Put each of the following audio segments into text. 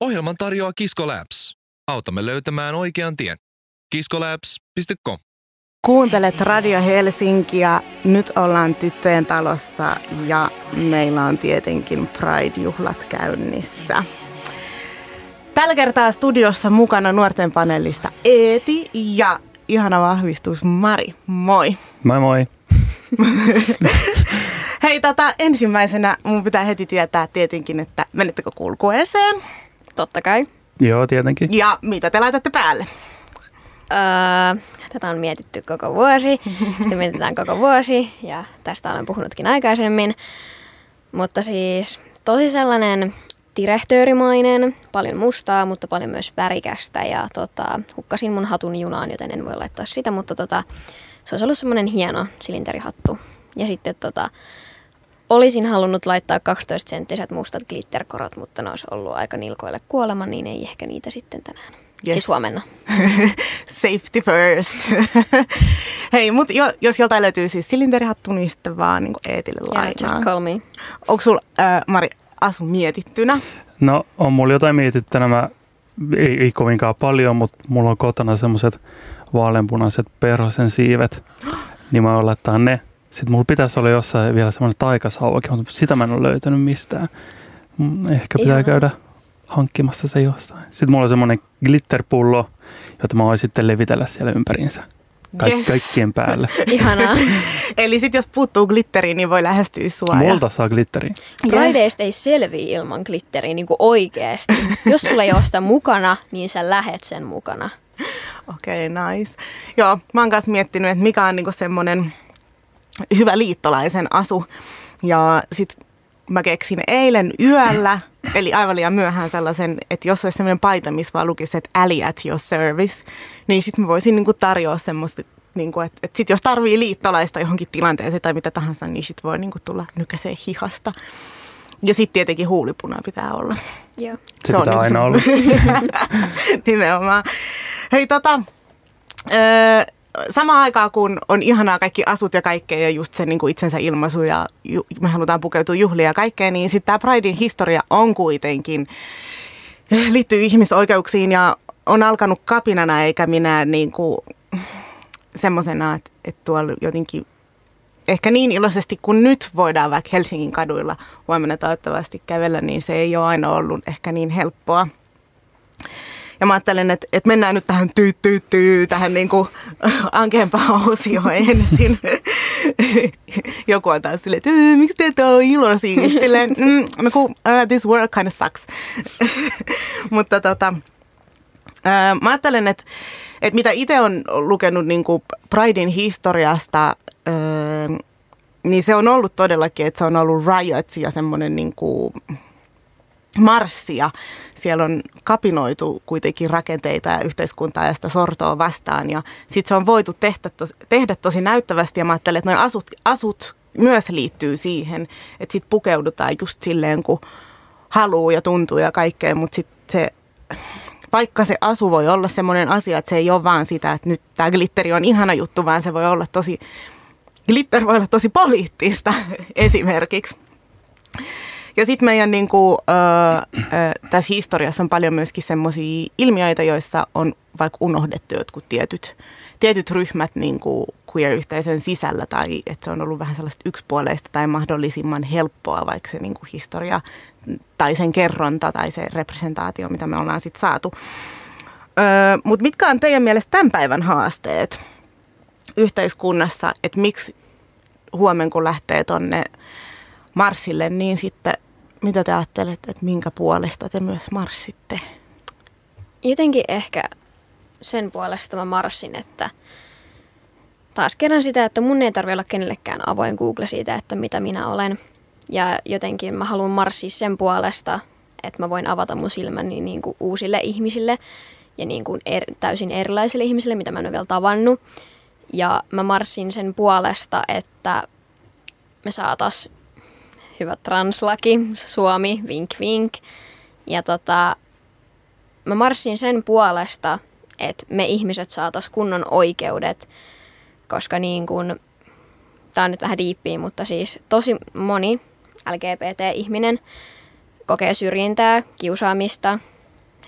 Ohjelman tarjoaa Kisko Labs. Autamme löytämään oikean tien. kiskolabs.com Kuuntelet Radio Helsinkiä. Nyt ollaan tyttöjen talossa ja meillä on tietenkin Pride-juhlat käynnissä. Tällä kertaa studiossa mukana nuorten paneelista Eeti ja ihana vahvistus Mari. Moi. Moi moi. Hei, tota, ensimmäisenä mun pitää heti tietää tietenkin, että menettekö kulkueeseen Totta kai. Joo, tietenkin. ja mitä te laitatte päälle. Öö, tätä on mietitty koko vuosi, sitten mietitään koko vuosi ja tästä olen puhunutkin aikaisemmin. Mutta siis tosi sellainen direhtöörimainen, paljon mustaa, mutta paljon myös värikästä ja tota, hukkasin mun hatun junaan, joten en voi laittaa sitä, mutta tota, se olisi ollut semmoinen hieno silinterihattu. Ja sitten tota, olisin halunnut laittaa 12 senttiset mustat glitterkorot, mutta ne olisi ollut aika nilkoille kuolema, niin ei ehkä niitä sitten tänään. Yes. Siis huomenna. Safety first. Hei, mutta jo, jos joltain löytyy siis silinderihattu, niin sitten vaan niin Eetille Yeah, lainaa. just call me. Onko sulla, äh, Mari, asu mietittynä? No, on mulla jotain mietittynä. Mä, ei, ei kovinkaan paljon, mutta mulla on kotona semmoiset vaaleanpunaiset perhosen siivet. Niin mä voin laittaa ne. Sitten mulla pitäisi olla jossain vielä semmoinen taikasauvakin, mutta sitä mä en ole löytänyt mistään. Mm, Ehkä pitää Ihanaa. käydä hankkimassa se jossain. Sitten mulla on semmoinen glitterpullo, jota mä voin sitten levitellä siellä ympäriinsä. Kaik- Yes. Kaikkien päälle. Ihanaa. Eli sitten jos puuttuu glitteriä, niin voi lähestyä sua. ja- Multa saa glitteriä. Prideista ei selviä ilman glitteriä niin kuin oikeasti. Jos sulla ei ole sitä mukana, niin sä lähet sen mukana. Okei, okay, nice. Joo, mä oon kanssa miettinyt, että mikä on niinku semmoinen hyvä liittolaisen asu. Ja sit mä keksin eilen yöllä, eli aivan liian myöhään sellaisen, että jos olisi semmoinen paita, missä vaan lukisi, että ally at your service, niin sit mä voisin niinku tarjoa semmoista, niinku, että, että sit jos tarvii liittolaista johonkin tilanteeseen tai mitä tahansa, niin sit voi niinku tulla nykäiseen hihasta. Ja sitten tietenkin huulipuna pitää olla. Joo. Se, on pitää niinku aina se- olla. Nimenomaan. Hei tota, öö, samaan aikaan kun on ihanaa kaikki asut ja kaikkea ja just se niin kuin itsensä ilmaisu ja ju, me halutaan pukeutua juhliin ja kaikkea, niin sitten tämä Pridein historia on kuitenkin, liittyy ihmisoikeuksiin ja on alkanut kapinana eikä minä niin kuin semmoisena, että, että tuolla jotenkin ehkä niin iloisesti kuin nyt voidaan vaikka Helsingin kaduilla huomenna toivottavasti kävellä, niin se ei ole aina ollut ehkä niin helppoa. Ja mä ajattelen, että, että mennään nyt tähän tyy, tyy, tyy, tähän niin kuin ankeampaan osioon ensin. Joku on taas silleen, että "Ää, miksi te ette ole iloisia? Ja Silleen, mm, kun uh, this world kind of sucks. Mutta tota, ää, mä ajattelen, että, että mitä itse on lukenut niin kuin Pridein historiasta, ää, niin se on ollut todellakin, että se on ollut riots ja semmoinen niin kuin marssi ja siellä on kapinoitu kuitenkin rakenteita ja yhteiskuntaa ja sitä sortoa vastaan. Ja sitten se on voitu tehdä, tos, tehdä tosi näyttävästi. Ja mä ajattelen, että noin asut, asut myös liittyy siihen, että sitten pukeudutaan just silleen kun haluu ja tuntuu ja kaikkea, mutta sitten se vaikka se asu voi olla semmoinen asia, että se ei ole vaan sitä, että nyt tämä glitteri on ihana juttu, vaan se voi olla tosi, glitter voi olla tosi poliittista esimerkiksi. Ja sitten meidän niin kuin, ö, tässä historiassa on paljon myöskin semmoisia ilmiöitä, joissa on vaikka unohdettu jotkut tietyt, tietyt ryhmät niin kuin queer-yhteisön sisällä tai että se on ollut vähän sellaista yksipuoleista tai mahdollisimman helppoa vaikka se niin kuin historia tai sen kerronta tai se representaatio, mitä me ollaan sitten saatu. Mutta mitkä on teidän mielestä tämän päivän haasteet yhteiskunnassa, että miksi huomenna kun lähtee tonne Marsille, niin sitten mitä te ajattelette, että minkä puolesta te myös marssitte? Jotenkin ehkä sen puolesta mä marssin, että taas kerran sitä, että mun ei tarvitse olla kenellekään avoin Google siitä, että mitä minä olen. Ja jotenkin mä haluan marssia sen puolesta, että mä voin avata mun silmäni niin kuin uusille ihmisille ja niin kuin er, täysin erilaisille ihmisille, mitä mä en ole vielä tavannut. Ja mä marssin sen puolesta, että me saatas hyvä translaki, Suomi, vink vink. Ja tota, mä marssin sen puolesta, että me ihmiset saatas kunnon oikeudet, koska niin kun, tää on nyt vähän diippiä, mutta siis tosi moni LGBT-ihminen kokee syrjintää, kiusaamista,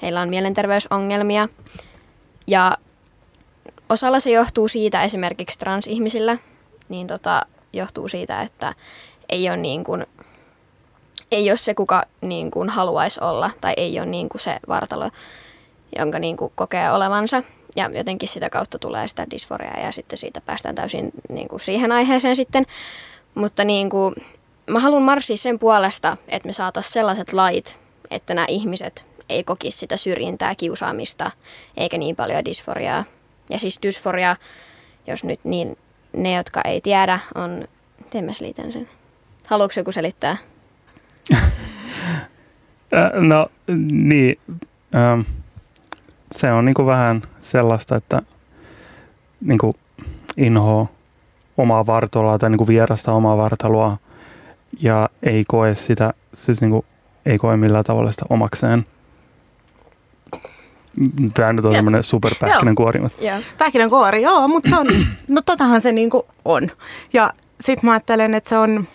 heillä on mielenterveysongelmia. Ja osalla se johtuu siitä esimerkiksi transihmisillä, niin tota, johtuu siitä, että ei ole, niin kuin, ei ole se, kuka niin kuin haluaisi olla, tai ei ole niin kuin se vartalo, jonka niin kuin kokee olevansa. Ja jotenkin sitä kautta tulee sitä dysforiaa ja sitten siitä päästään täysin niin kuin siihen aiheeseen sitten. Mutta niin kuin, mä haluan marssia sen puolesta, että me saataisiin sellaiset lait, että nämä ihmiset ei kokisi sitä syrjintää, kiusaamista, eikä niin paljon dysforiaa. Ja siis dysforia, jos nyt niin ne, jotka ei tiedä, on... Miten mä selitän sen? Haluatko joku selittää? No niin, ähm, se on niinku vähän sellaista, että niinku inhoa omaa vartaloa tai niinku vierasta omaa vartaloa ja ei koe sitä, siis niinku, ei koe millään tavalla sitä omakseen. Tämä nyt on tämmöinen superpähkinänkuori. Pähkinänkuori, joo, mutta se on, no totahan se niinku on. Ja sit mä ajattelen, että se on,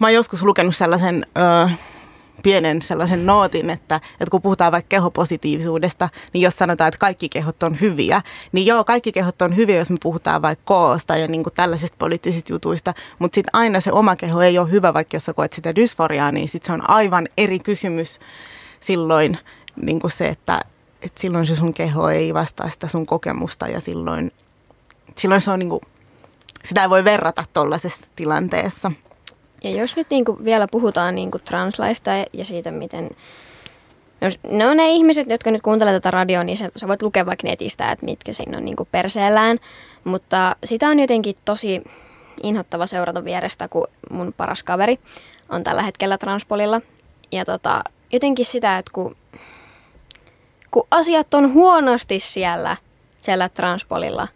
mä oon joskus lukenut sellaisen ö, pienen sellaisen nootin, että, että kun puhutaan vaikka kehopositiivisuudesta, niin jos sanotaan, että kaikki kehot on hyviä, niin joo, kaikki kehot on hyviä, jos me puhutaan vaikka koosta ja niin kuin tällaisista poliittisista jutuista, mutta sitten aina se oma keho ei ole hyvä, vaikka jos sä koet sitä dysforiaa, niin sitten se on aivan eri kysymys silloin niin kuin se, että, että silloin se sun keho ei vastaa sitä sun kokemusta ja silloin, silloin se on niin kuin, sitä ei voi verrata tuollaisessa tilanteessa. Ja jos nyt niin kuin vielä puhutaan niin kuin translaista ja siitä, miten... No, ne on ne ihmiset, jotka nyt kuuntelevat tätä radioa, niin sä, sä voit lukea vaikka netistä, että mitkä siinä on niin kuin perseellään. Mutta sitä on jotenkin tosi inhottava seurata vierestä, kun mun paras kaveri on tällä hetkellä transpolilla. Ja tota, jotenkin sitä, että kun, kun asiat on huonosti siellä, siellä transpolilla,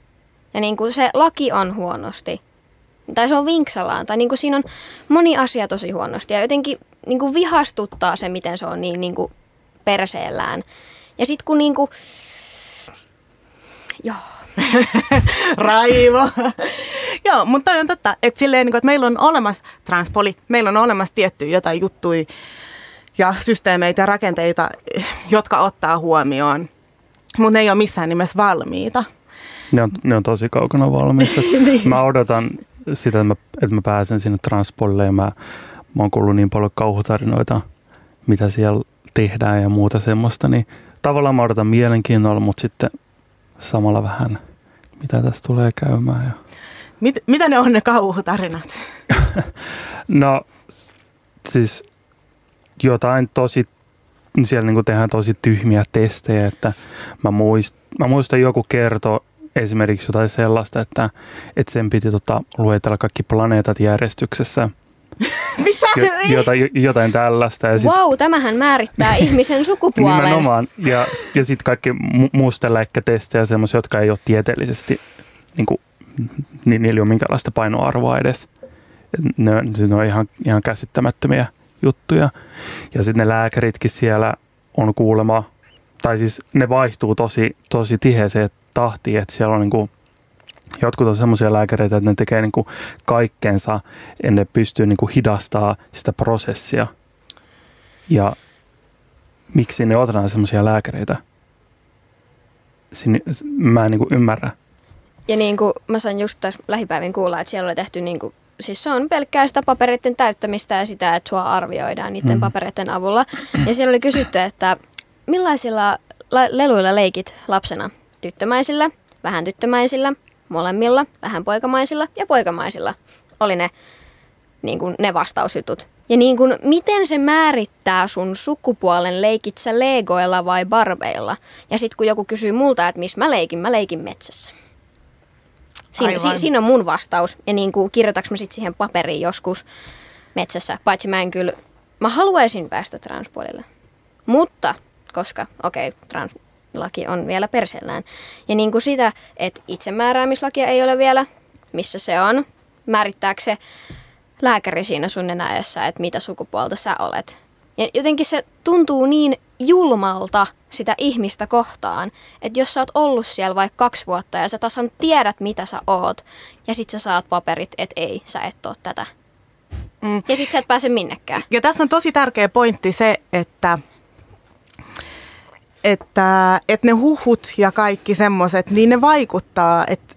ja niin kuin se laki on huonosti, tai se on vinksallaan, tai niin kuin siinä on moni asia tosi huonosti ja jotenkin niin kuin vihastuttaa se, miten se on niin, niin kuin perseellään. Ja sitten kun niin kuin, joo. Raivo. joo, mutta on totta, että silleen, niin että meillä on olemassa transpoli, meillä on olemassa tiettyjä jotain juttuja ja systeemeitä ja rakenteita, jotka ottaa huomioon, mutta ne ei ole missään nimessä valmiita. Ne on, ne on tosi kaukana valmiista. niin. Mä odotan sitä, että mä, että mä pääsen sinne transpolille ja mä, mä oon kuullut niin paljon kauhutarinoita, mitä siellä tehdään ja muuta semmoista, niin tavallaan mä odotan mielenkiinnolla, mutta sitten samalla vähän, mitä tässä tulee käymään. Ja... Mit, mitä ne on ne kauhutarinat? no siis jotain tosi, siellä niin tehdään tosi tyhmiä testejä, että mä, muist, mä muistan joku kertoo esimerkiksi jotain sellaista, että, että sen piti tota, luetella kaikki planeetat järjestyksessä. Mitä? Jo, jotain, jotain tällaista. Ja sit, wow, tämähän määrittää ihmisen sukupuolen. Nimenomaan. Ja, ja sitten kaikki mu- musteläikkätestejä, semmoisia, jotka ei ole tieteellisesti, niin kuin, niin niillä ei ole minkäänlaista painoarvoa edes. Ne, ne on ihan, ihan käsittämättömiä juttuja. Ja sitten ne lääkäritkin siellä on kuulema, tai siis ne vaihtuu tosi, tosi tiheeseen tahtiin, että siellä on niin kuin, jotkut on semmoisia lääkäreitä, että ne tekee niin kuin kaikkensa, ja ne pystyy niin kuin hidastaa sitä prosessia. Ja miksi ne otetaan semmoisia lääkäreitä? Sin, mä en niin kuin ymmärrä. Ja niin kuin mä sain just tässä lähipäivin kuulla, että siellä oli tehty niin kuin siis se on pelkkää sitä papereiden täyttämistä ja sitä, että sua arvioidaan niiden mm. papereiden avulla. Ja siellä oli kysytty, että millaisilla leluilla leikit lapsena? Tyttömäisillä, vähän tyttömäisillä, molemmilla, vähän poikamaisilla ja poikamaisilla oli ne, niin kuin ne vastausjutut. Ja niin kuin, miten se määrittää sun sukupuolen, leikit sä legoilla vai barbeilla? Ja sitten kun joku kysyy multa, että missä mä leikin, mä leikin metsässä. Siin, si, siinä on mun vastaus. Ja niin kuin, kirjoitaks mä sitten siihen paperiin joskus metsässä. Paitsi mä en kyllä, mä haluaisin päästä transpuolelle. Mutta, koska, okei, okay, trans, laki on vielä perseellään. Ja niin kuin sitä, että itsemääräämislakia ei ole vielä, missä se on, määrittääkö se lääkäri siinä sun nenäessä, että mitä sukupuolta sä olet. Ja jotenkin se tuntuu niin julmalta sitä ihmistä kohtaan, että jos sä oot ollut siellä vaikka kaksi vuotta ja sä tasan tiedät, mitä sä oot, ja sit sä saat paperit, että ei, sä et oo tätä. Mm. Ja sit sä et pääse minnekään. Ja tässä on tosi tärkeä pointti se, että että, että ne huhut ja kaikki semmoiset, niin ne vaikuttaa, että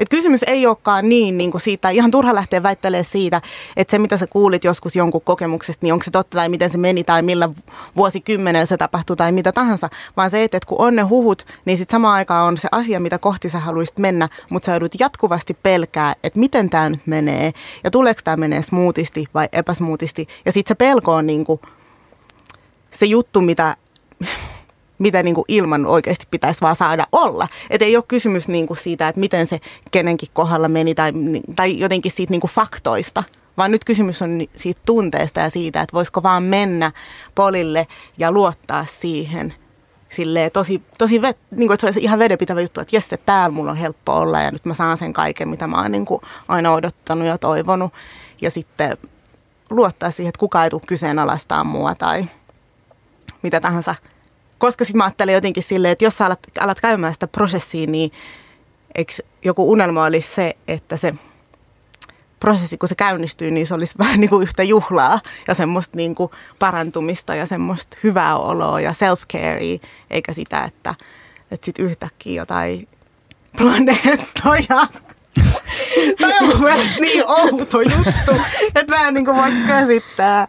et kysymys ei olekaan niin, niin kuin siitä, ihan turha lähteä väittelemään siitä, että se mitä sä kuulit joskus jonkun kokemuksesta, niin onko se totta tai miten se meni tai millä vuosikymmenellä se tapahtui tai mitä tahansa, vaan se, että kun on ne huhut, niin sitten samaan aikaan on se asia, mitä kohti sä haluaisit mennä, mutta sä joudut jatkuvasti pelkää, että miten tämä nyt menee ja tuleeko tämä menee smoothisti vai epäsmoothisti. Ja sitten se pelko on niin kuin se juttu, mitä mitä niin kuin ilman oikeasti pitäisi vaan saada olla. Että ei ole kysymys niin kuin siitä, että miten se kenenkin kohdalla meni tai, tai jotenkin siitä niin kuin faktoista, vaan nyt kysymys on siitä tunteesta ja siitä, että voisiko vaan mennä polille ja luottaa siihen silleen tosi, tosi vet, niin kuin, että se olisi ihan vedenpitävä juttu, että jes, että täällä mulla on helppo olla ja nyt mä saan sen kaiken, mitä mä oon niin kuin aina odottanut ja toivonut. Ja sitten luottaa siihen, että kukaan ei tule kyseenalaistaa mua tai mitä tahansa koska sitten mä ajattelen jotenkin silleen, että jos sä alat, alat käymään sitä prosessia, niin eikö joku unelma olisi se, että se prosessi, kun se käynnistyy, niin se olisi vähän niin kuin yhtä juhlaa ja semmoista niin kuin parantumista ja semmoista hyvää oloa ja self-carea, eikä sitä, että, että sitten yhtäkkiä jotain planeettoja. Tämä on mun mielestä niin outo juttu, että mä en niin kuin voi käsittää.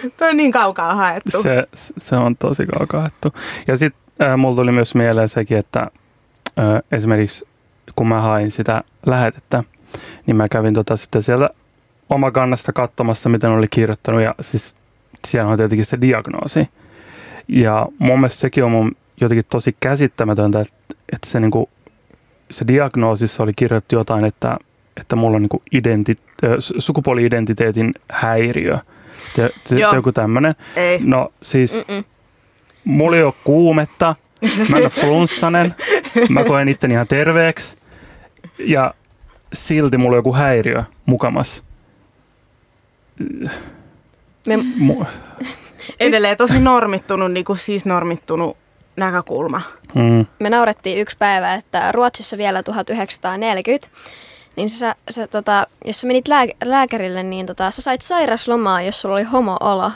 Tuo on niin kaukaa haettu. Se, se on tosi kaukaa haettu. Ja sitten äh, mulla tuli myös mieleen sekin, että äh, esimerkiksi kun mä hain sitä lähetettä, niin mä kävin tota sitten sieltä kannasta katsomassa, miten oli kirjoittanut. Ja siis siellä on tietenkin se diagnoosi. Ja mun mielestä sekin on mun jotenkin tosi käsittämätöntä, että, että se, niin kuin, se diagnoosissa oli kirjoittu jotain, että, että mulla on niin kuin identi, sukupuoli-identiteetin häiriö – te, te, joku tämmönen. Ei. No siis, Mm-mm. mulla ei ole kuumetta, mä en ole flunssanen, mä koen itteni ihan terveeksi ja silti mulla on joku häiriö mukamas. Me... Mu- Edelleen tosi normittunut, niin kuin siis normittunut näkökulma. Mm. Me naurettiin yksi päivä, että Ruotsissa vielä 1940 niin sä, sä, tota, jos sä menit lää- lääkärille, niin tota, sä sait sairaslomaa, jos sulla oli homo-olo.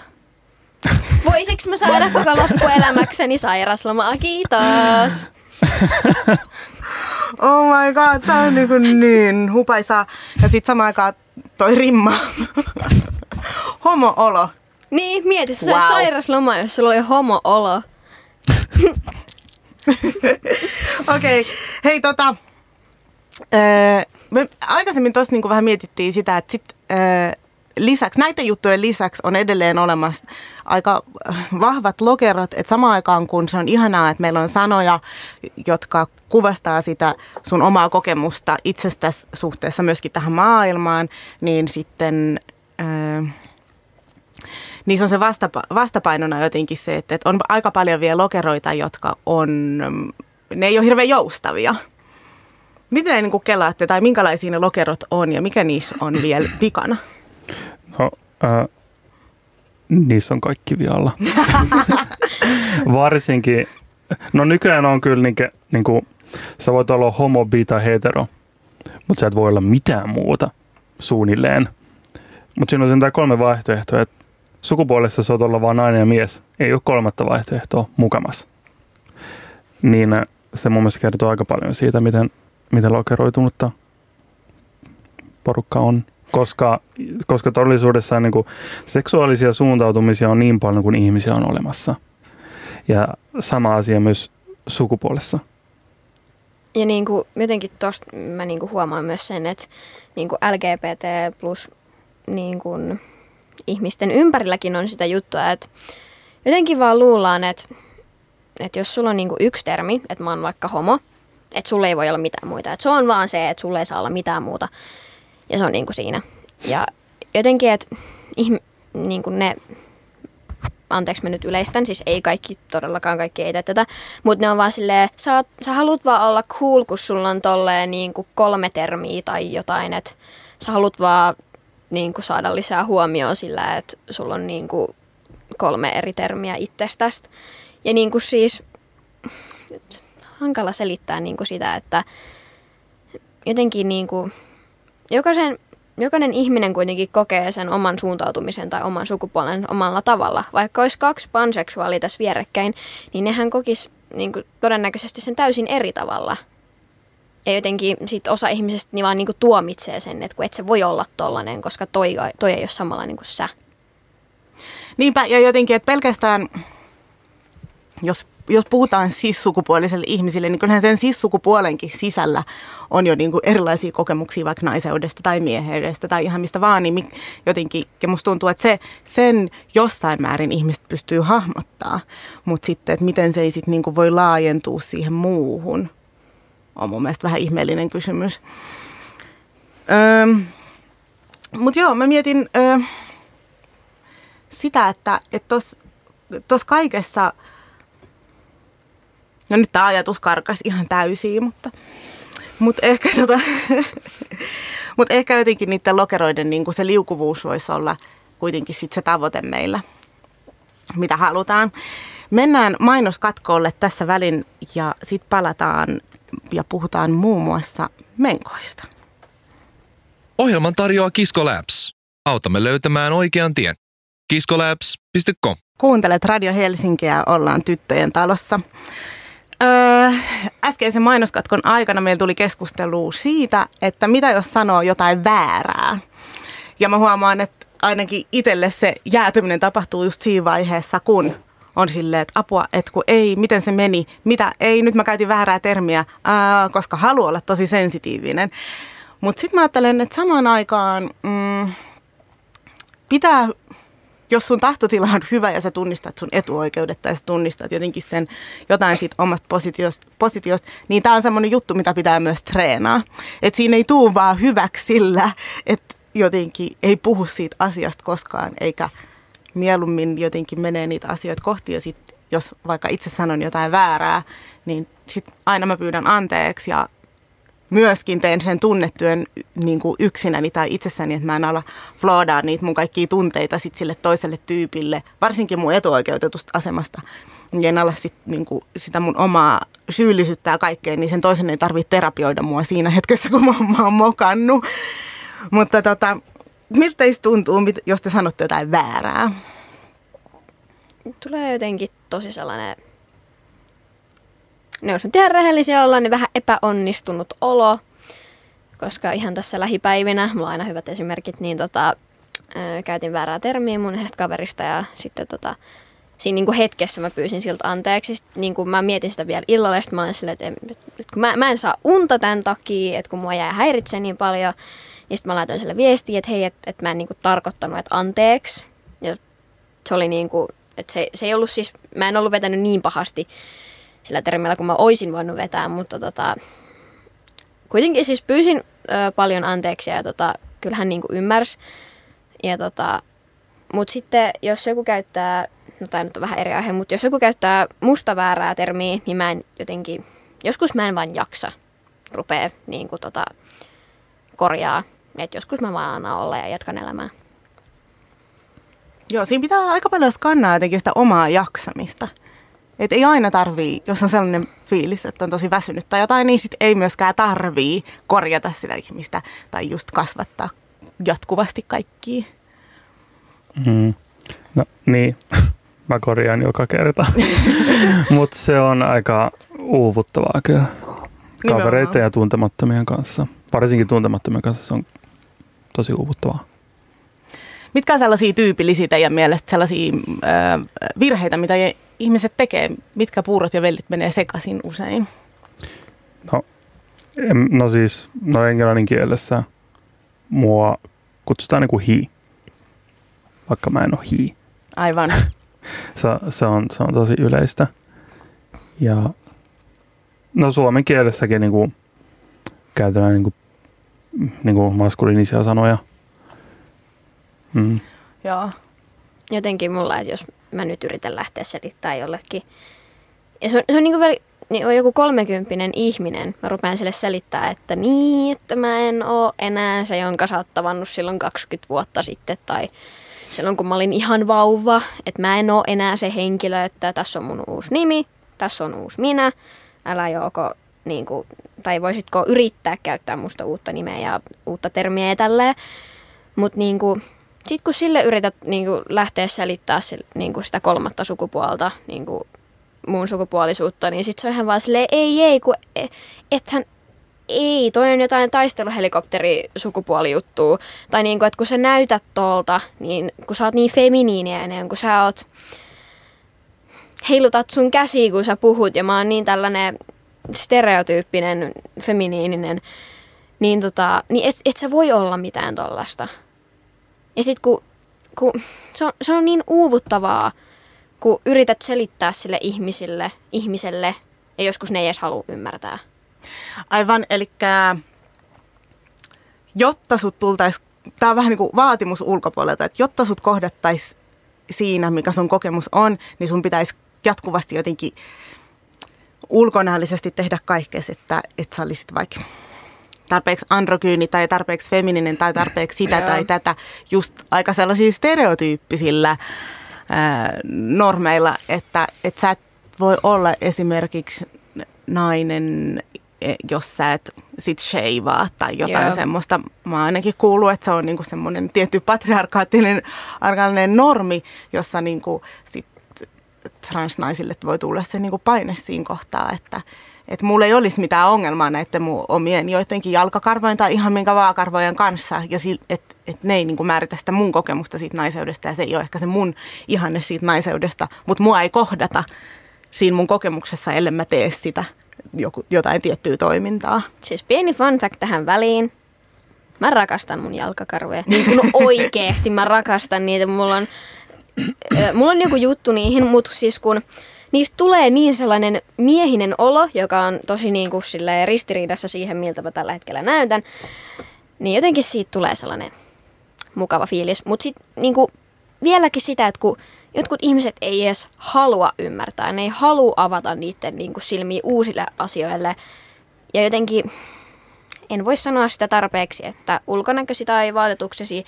Voisiko mä saada koko loppuelämäkseni sairaslomaa? Kiitos. Oh my god, tää on niin, kuin niin hupaisaa. Ja sit samaan aikaan toi rimma. homo-olo. Niin, mieti, sä wow. sairasloma, jos sulla oli homo-olo. Okei, okay. hei tota, Öö, me aikaisemmin tuossa niinku vähän mietittiin sitä, että sit, öö, lisäksi, näiden juttujen lisäksi on edelleen olemassa aika vahvat lokerot, että samaan aikaan kun se on ihanaa, että meillä on sanoja, jotka kuvastaa sitä sun omaa kokemusta itsestäsi suhteessa myöskin tähän maailmaan, niin sitten... Niin se on se vastapa- vastapainona jotenkin se, että, että on aika paljon vielä lokeroita, jotka on, ne ei ole hirveän joustavia. Miten niin kuin kelaatte tai minkälaisia ne lokerot on ja mikä niissä on vielä vikana? No, äh, niissä on kaikki vialla. Varsinkin, no nykyään on kyllä niin, niin kuin, sä voit olla homo, bi tai hetero, mutta sä et voi olla mitään muuta suunnilleen. Mutta siinä on sen kolme vaihtoehtoa, että sukupuolessa sä olla vain nainen ja mies. Ei ole kolmatta vaihtoehtoa mukamas. Niin äh, se mun mielestä kertoo aika paljon siitä, miten miten lokeroitunutta porukka on. Koska, koska todellisuudessa niin kuin, seksuaalisia suuntautumisia on niin paljon kuin ihmisiä on olemassa. Ja sama asia myös sukupuolessa. Ja niin kuin, jotenkin tuosta mä niin kuin huomaan myös sen, että niin kuin LGBT plus niin kuin, ihmisten ympärilläkin on sitä juttua, että jotenkin vaan luullaan, että, että jos sulla on niin kuin yksi termi, että mä oon vaikka homo, että sulle ei voi olla mitään muita. Että se on vaan se, että sulle ei saa olla mitään muuta. Ja se on niin kuin siinä. Ja jotenkin, että niin kuin ne, anteeksi mä nyt yleistän, siis ei kaikki, todellakaan kaikki ei tätä, mutta ne on vaan silleen, sä, oot, sä haluat vaan olla cool, kun sulla on tolleen niin kuin kolme termiä tai jotain, että sä haluat vaan niin kuin saada lisää huomioon sillä, että sulla on niin kuin kolme eri termiä itsestäsi. Ja niin kuin siis, hankala selittää niin kuin sitä, että jotenkin niin kuin, jokaisen jokainen ihminen kuitenkin kokee sen oman suuntautumisen tai oman sukupuolen omalla tavalla. Vaikka olisi kaksi panseksuaalia tässä vierekkäin, niin nehän kokis niin kuin, todennäköisesti sen täysin eri tavalla. Ja jotenkin sit osa ihmisistä niin vaan niin kuin, tuomitsee sen, että kun et se voi olla tollanen, koska toi, toi ei ole samalla niin kuin sä. Niinpä, ja jotenkin, että pelkästään, jos, jos puhutaan cis-sukupuoliselle ihmisille, niin kyllähän sen cis-sukupuolenkin sisällä on jo niin kuin erilaisia kokemuksia vaikka naiseudesta tai mieheydestä tai ihan mistä vaan, niin jotenkin, ja musta tuntuu, että se, sen jossain määrin ihmiset pystyy hahmottaa, mutta sitten, että miten se ei sitten niin kuin voi laajentua siihen muuhun, on mun mielestä vähän ihmeellinen kysymys. Öö, mutta joo, mä mietin... Öö, sitä, että tuossa tos kaikessa, no nyt tämä ajatus karkas ihan täysin, mutta, mutta ehkä, tota, mut ehkä jotenkin niiden lokeroiden niin se liukuvuus voisi olla kuitenkin sit se tavoite meillä, mitä halutaan. Mennään mainoskatkoolle tässä välin ja sitten palataan ja puhutaan muun muassa menkoista. Ohjelman tarjoaa Kisko Labs. Autamme löytämään oikean tien kiskolabs.com. Kuuntelet Radio Helsinkiä, ollaan tyttöjen talossa. Öö, äskeisen mainoskatkon aikana meillä tuli keskustelu siitä, että mitä jos sanoo jotain väärää. Ja mä huomaan, että ainakin itselle se jäätyminen tapahtuu just siinä vaiheessa, kun on silleen, että apua, että kun ei, miten se meni, mitä, ei, nyt mä käytin väärää termiä, ää, koska haluan olla tosi sensitiivinen. Mutta sitten mä ajattelen, että samaan aikaan mm, pitää jos sun tahtotila on hyvä ja sä tunnistat sun etuoikeudet tai sä tunnistat jotenkin sen jotain siitä omasta positiosta, positiosta niin tämä on semmoinen juttu, mitä pitää myös treenaa. Että siinä ei tuu vaan hyväksi sillä, että jotenkin ei puhu siitä asiasta koskaan, eikä mieluummin jotenkin menee niitä asioita kohti ja sitten jos vaikka itse sanon jotain väärää, niin sitten aina mä pyydän anteeksi ja myöskin teen sen tunnetyön niin kuin yksinäni tai itsessäni, että mä en ala floodaa niitä mun kaikkia tunteita sit sille toiselle tyypille, varsinkin mun etuoikeutetusta asemasta. Ja en ala sit, niin kuin, sitä mun omaa syyllisyyttä ja kaikkea, niin sen toisen ei tarvitse terapioida mua siinä hetkessä, kun mä, mä oon mokannut. Mutta tota, miltä tuntuu, jos te sanotte jotain väärää? Tulee jotenkin tosi sellainen ne jos nyt ihan rehellisiä olla, niin vähän epäonnistunut olo, koska ihan tässä lähipäivinä, mulla on aina hyvät esimerkit, niin tota, ää, käytin väärää termiä mun yhdestä kaverista ja sitten tota, siinä niin kuin hetkessä mä pyysin siltä anteeksi. Sitten, niin kuin mä mietin sitä vielä illalla, ja mä olin silleen, että, että kun mä, mä en saa unta tämän takia, että kun mua jää häiritse niin paljon, niin sitten mä laitoin sille viestiä, että hei, että, että mä en niin kuin tarkoittanut, että anteeksi. Ja se oli niin kuin, että se, se ei ollut siis, mä en ollut vetänyt niin pahasti sillä termillä, kun mä oisin voinut vetää, mutta tota, kuitenkin siis pyysin ö, paljon anteeksi ja tota, kyllähän niin ymmärsi. Ja tota, mutta sitten jos joku käyttää, no tämä nyt on vähän eri aihe, mutta jos joku käyttää musta väärää termiä, niin mä en jotenkin, joskus mä en vaan jaksa rupea niin kuin tota, korjaa. Et joskus mä vaan annan olla ja jatkan elämää. Joo, siinä pitää aika paljon skannaa jotenkin sitä omaa jaksamista. Et ei aina tarvii, jos on sellainen fiilis, että on tosi väsynyt tai jotain, niin sit ei myöskään tarvii korjata sitä ihmistä tai just kasvattaa jatkuvasti kaikkia. Mm. No niin, mä korjaan joka kerta. Mutta se on aika uuvuttavaa kyllä. Kavereiden ja tuntemattomien kanssa. Varsinkin tuntemattomien kanssa se on tosi uuvuttavaa. Mitkä on sellaisia tyypillisiä teidän mielestä sellaisia äh, virheitä, mitä ihmiset tekee? Mitkä puurot ja vellit menee sekaisin usein? No, en, no siis, no englannin kielessä mua kutsutaan niin kuin he, vaikka mä en ole he. Aivan. se, se, on, se on tosi yleistä. Ja no suomen kielessäkin niin kuin, käytetään niin kuin, niin kuin maskuliinisia sanoja – Mm. Joo. Jotenkin mulla, että jos mä nyt yritän lähteä selittämään jollekin. Ja se on, se on, niin kuin niin on joku kolmekymppinen ihminen. Mä rupean sille selittää, että niin, että mä en oo enää se, jonka sä oot tavannut silloin 20 vuotta sitten. Tai silloin, kun mä olin ihan vauva. Että mä en oo enää se henkilö, että tässä on mun uusi nimi, tässä on uusi minä. Älä joko niin kuin, tai voisitko yrittää käyttää musta uutta nimeä ja uutta termiä ja tälleen. Mutta niinku, sit kun sille yrität niinku lähteä selittää niinku sitä kolmatta sukupuolta, niinku muun sukupuolisuutta, niin sit se on ihan vaan silleen, ei, ei, kun e, ethän, ei, toi on jotain taisteluhelikopteri sukupuolijuttua. Tai niinku, että kun sä näytät tolta, niin kun sä oot niin feminiininen, kun sä oot, heilutat sun käsiä, kun sä puhut, ja mä oon niin tällainen stereotyyppinen, feminiininen, niin, tota, niin et, et sä voi olla mitään tollasta. Ja sit kun, kun se, on, se on niin uuvuttavaa, kun yrität selittää sille ihmisille, ihmiselle, ja joskus ne ei edes halua ymmärtää. Aivan, eli jotta sut tultais, tämä on vähän niin kuin vaatimus ulkopuolelta, että jotta sut kohdattaisi siinä, mikä sun kokemus on, niin sun pitäisi jatkuvasti jotenkin ulkonäöllisesti tehdä kaikkea, että, että sä olisit vaikka tarpeeksi androgyyni tai tarpeeksi femininen tai tarpeeksi sitä tai tätä, just aika sellaisilla stereotyyppisillä ää, normeilla, että, että sä et voi olla esimerkiksi nainen, e, jos sä et sit sheivaa tai jotain Joo. semmoista. Mä ainakin kuullut, että se on niinku semmoinen tietty patriarkaattinen arkainen normi, jossa niinku sit transnaisille voi tulla se niinku paine siinä kohtaa, että että mulla ei olisi mitään ongelmaa näiden mun omien joidenkin jalkakarvojen tai ihan minkä vaakarvojen kanssa. Ja että et ne ei niinku määritä sitä mun kokemusta siitä naiseudesta ja se ei ole ehkä se mun ihanne siitä naiseudesta. Mutta mua ei kohdata siinä mun kokemuksessa, ellei mä tee sitä joku, jotain tiettyä toimintaa. Siis pieni fun fact tähän väliin. Mä rakastan mun jalkakarvoja. Niin kuin oikeesti mä rakastan niitä. Mulla on, mulla on joku juttu niihin, mutta siis kun niistä tulee niin sellainen miehinen olo, joka on tosi niin kuin ristiriidassa siihen, miltä mä tällä hetkellä näytän. Niin jotenkin siitä tulee sellainen mukava fiilis. Mutta sitten niin vieläkin sitä, että kun jotkut ihmiset ei edes halua ymmärtää, ne ei halua avata niiden niin kuin silmiä uusille asioille. Ja jotenkin en voi sanoa sitä tarpeeksi, että ulkonäkösi tai vaatetuksesi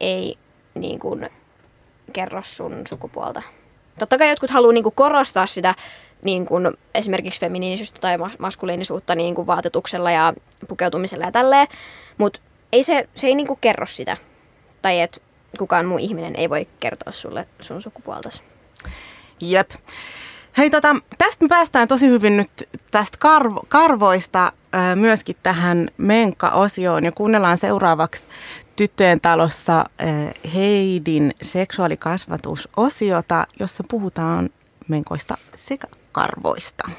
ei niin kuin, kerro sun sukupuolta. Totta kai jotkut haluaa niin kuin, korostaa sitä niin kuin, esimerkiksi feminiinisyyttä tai maskuliinisuutta niin kuin, vaatetuksella ja pukeutumisella ja tälleen, mutta ei se, se ei niin kuin, kerro sitä. Tai että kukaan muu ihminen ei voi kertoa sulle sun sukupuoltasi. Jep. Hei, tota, tästä me päästään tosi hyvin nyt tästä karvo, karvoista myöskin tähän Menka-osioon ja kuunnellaan seuraavaksi Tyttöjen talossa Heidin seksuaalikasvatusosiota, jossa puhutaan menkoista sekä karvoista.